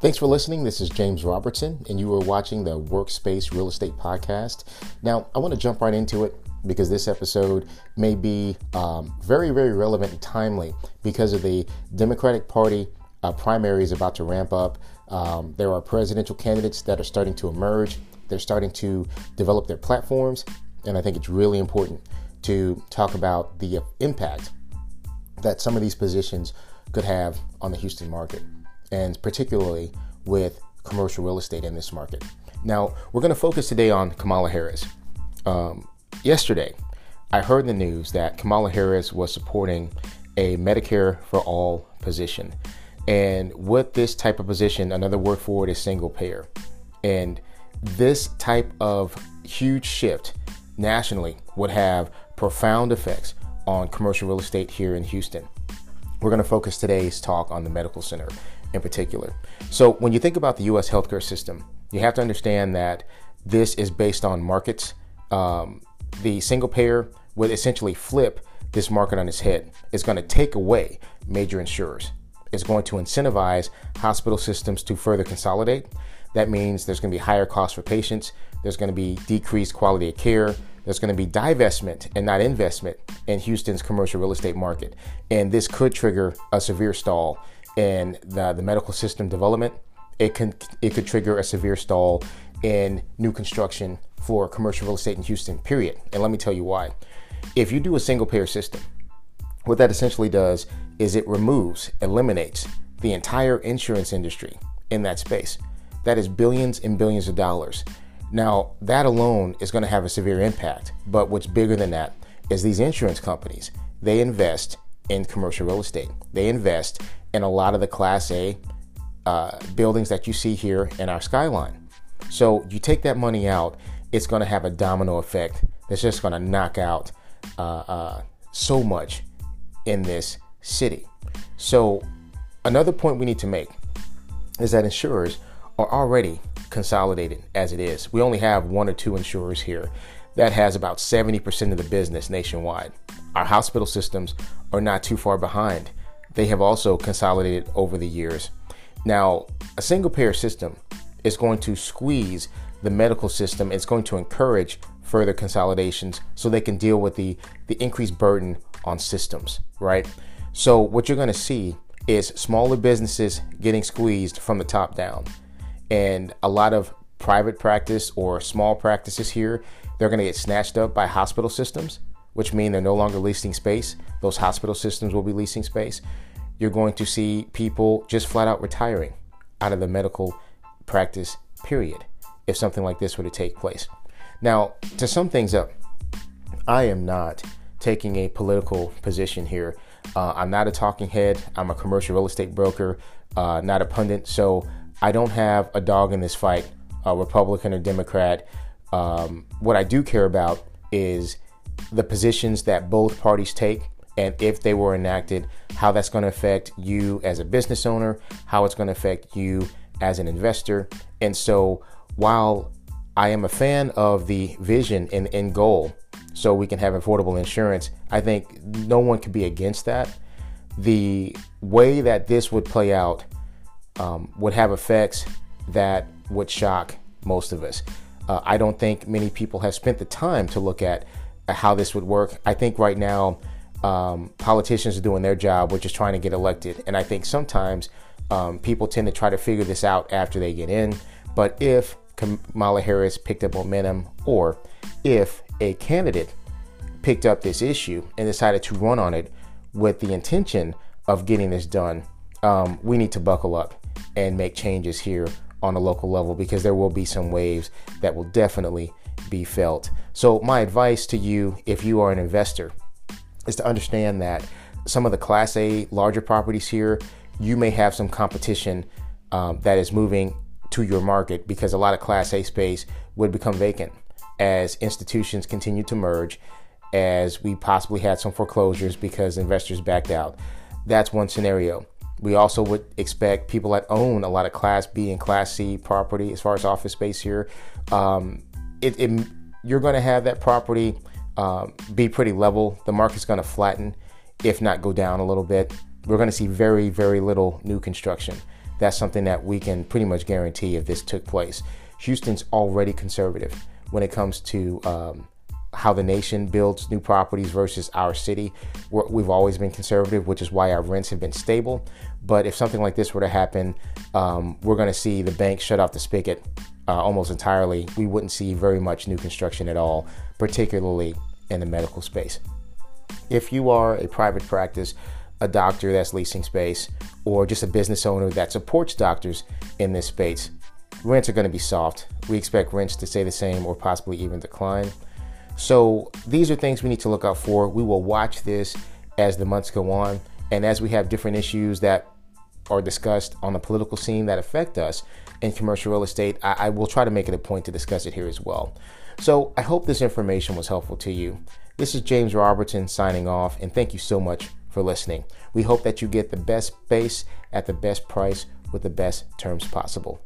Thanks for listening. This is James Robertson, and you are watching the Workspace Real Estate Podcast. Now, I want to jump right into it because this episode may be um, very, very relevant and timely because of the Democratic Party uh, primaries about to ramp up. Um, there are presidential candidates that are starting to emerge, they're starting to develop their platforms, and I think it's really important to talk about the impact that some of these positions could have on the Houston market and particularly with commercial real estate in this market. Now, we're going to focus today on Kamala Harris. Um, yesterday, I heard the news that Kamala Harris was supporting a Medicare for all position. And with this type of position, another word for it is single payer. And this type of huge shift nationally would have profound effects on commercial real estate here in Houston. We're going to focus today's talk on the medical center in particular. So, when you think about the US healthcare system, you have to understand that this is based on markets. Um, the single payer would essentially flip this market on its head. It's going to take away major insurers. It's going to incentivize hospital systems to further consolidate. That means there's going to be higher costs for patients. There's going to be decreased quality of care. There's going to be divestment and not investment in Houston's commercial real estate market. And this could trigger a severe stall in the, the medical system development, it can it could trigger a severe stall in new construction for commercial real estate in Houston, period. And let me tell you why. If you do a single payer system, what that essentially does is it removes, eliminates the entire insurance industry in that space. That is billions and billions of dollars. Now, that alone is going to have a severe impact. But what's bigger than that is these insurance companies, they invest in commercial real estate. They invest in a lot of the Class A uh, buildings that you see here in our skyline. So you take that money out, it's going to have a domino effect that's just going to knock out uh, uh, so much in this city. So another point we need to make is that insurers are already consolidated as it is. We only have one or two insurers here that has about 70% of the business nationwide. Our hospital systems are not too far behind they have also consolidated over the years. Now, a single payer system is going to squeeze the medical system. It's going to encourage further consolidations so they can deal with the, the increased burden on systems, right? So, what you're going to see is smaller businesses getting squeezed from the top down. And a lot of private practice or small practices here, they're going to get snatched up by hospital systems, which mean they're no longer leasing space. Those hospital systems will be leasing space you're going to see people just flat out retiring out of the medical practice, period, if something like this were to take place. Now, to sum things up, I am not taking a political position here. Uh, I'm not a talking head. I'm a commercial real estate broker, uh, not a pundit. So I don't have a dog in this fight, a Republican or Democrat. Um, what I do care about is the positions that both parties take and if they were enacted, how that's going to affect you as a business owner, how it's going to affect you as an investor. And so, while I am a fan of the vision and end goal, so we can have affordable insurance, I think no one could be against that. The way that this would play out um, would have effects that would shock most of us. Uh, I don't think many people have spent the time to look at how this would work. I think right now, um, politicians are doing their job, which is trying to get elected. And I think sometimes um, people tend to try to figure this out after they get in. But if Kamala Harris picked up momentum, or if a candidate picked up this issue and decided to run on it with the intention of getting this done, um, we need to buckle up and make changes here on a local level because there will be some waves that will definitely be felt. So, my advice to you, if you are an investor, is to understand that some of the Class A larger properties here, you may have some competition um, that is moving to your market because a lot of Class A space would become vacant as institutions continue to merge, as we possibly had some foreclosures because investors backed out. That's one scenario. We also would expect people that own a lot of Class B and Class C property, as far as office space here, um, it, it, you're going to have that property uh, be pretty level. The market's going to flatten, if not go down a little bit. We're going to see very, very little new construction. That's something that we can pretty much guarantee if this took place. Houston's already conservative when it comes to um, how the nation builds new properties versus our city. we have always been conservative, which is why our rents have been stable. But if something like this were to happen, um, we're going to see the bank shut off the spigot uh, almost entirely. We wouldn't see very much new construction at all, particularly in the medical space. If you are a private practice, a doctor that's leasing space, or just a business owner that supports doctors in this space, rents are going to be soft. We expect rents to stay the same or possibly even decline. So these are things we need to look out for. We will watch this as the months go on and as we have different issues that are discussed on the political scene that affect us in commercial real estate, I, I will try to make it a point to discuss it here as well. So I hope this information was helpful to you. This is James Robertson signing off, and thank you so much for listening. We hope that you get the best space at the best price with the best terms possible.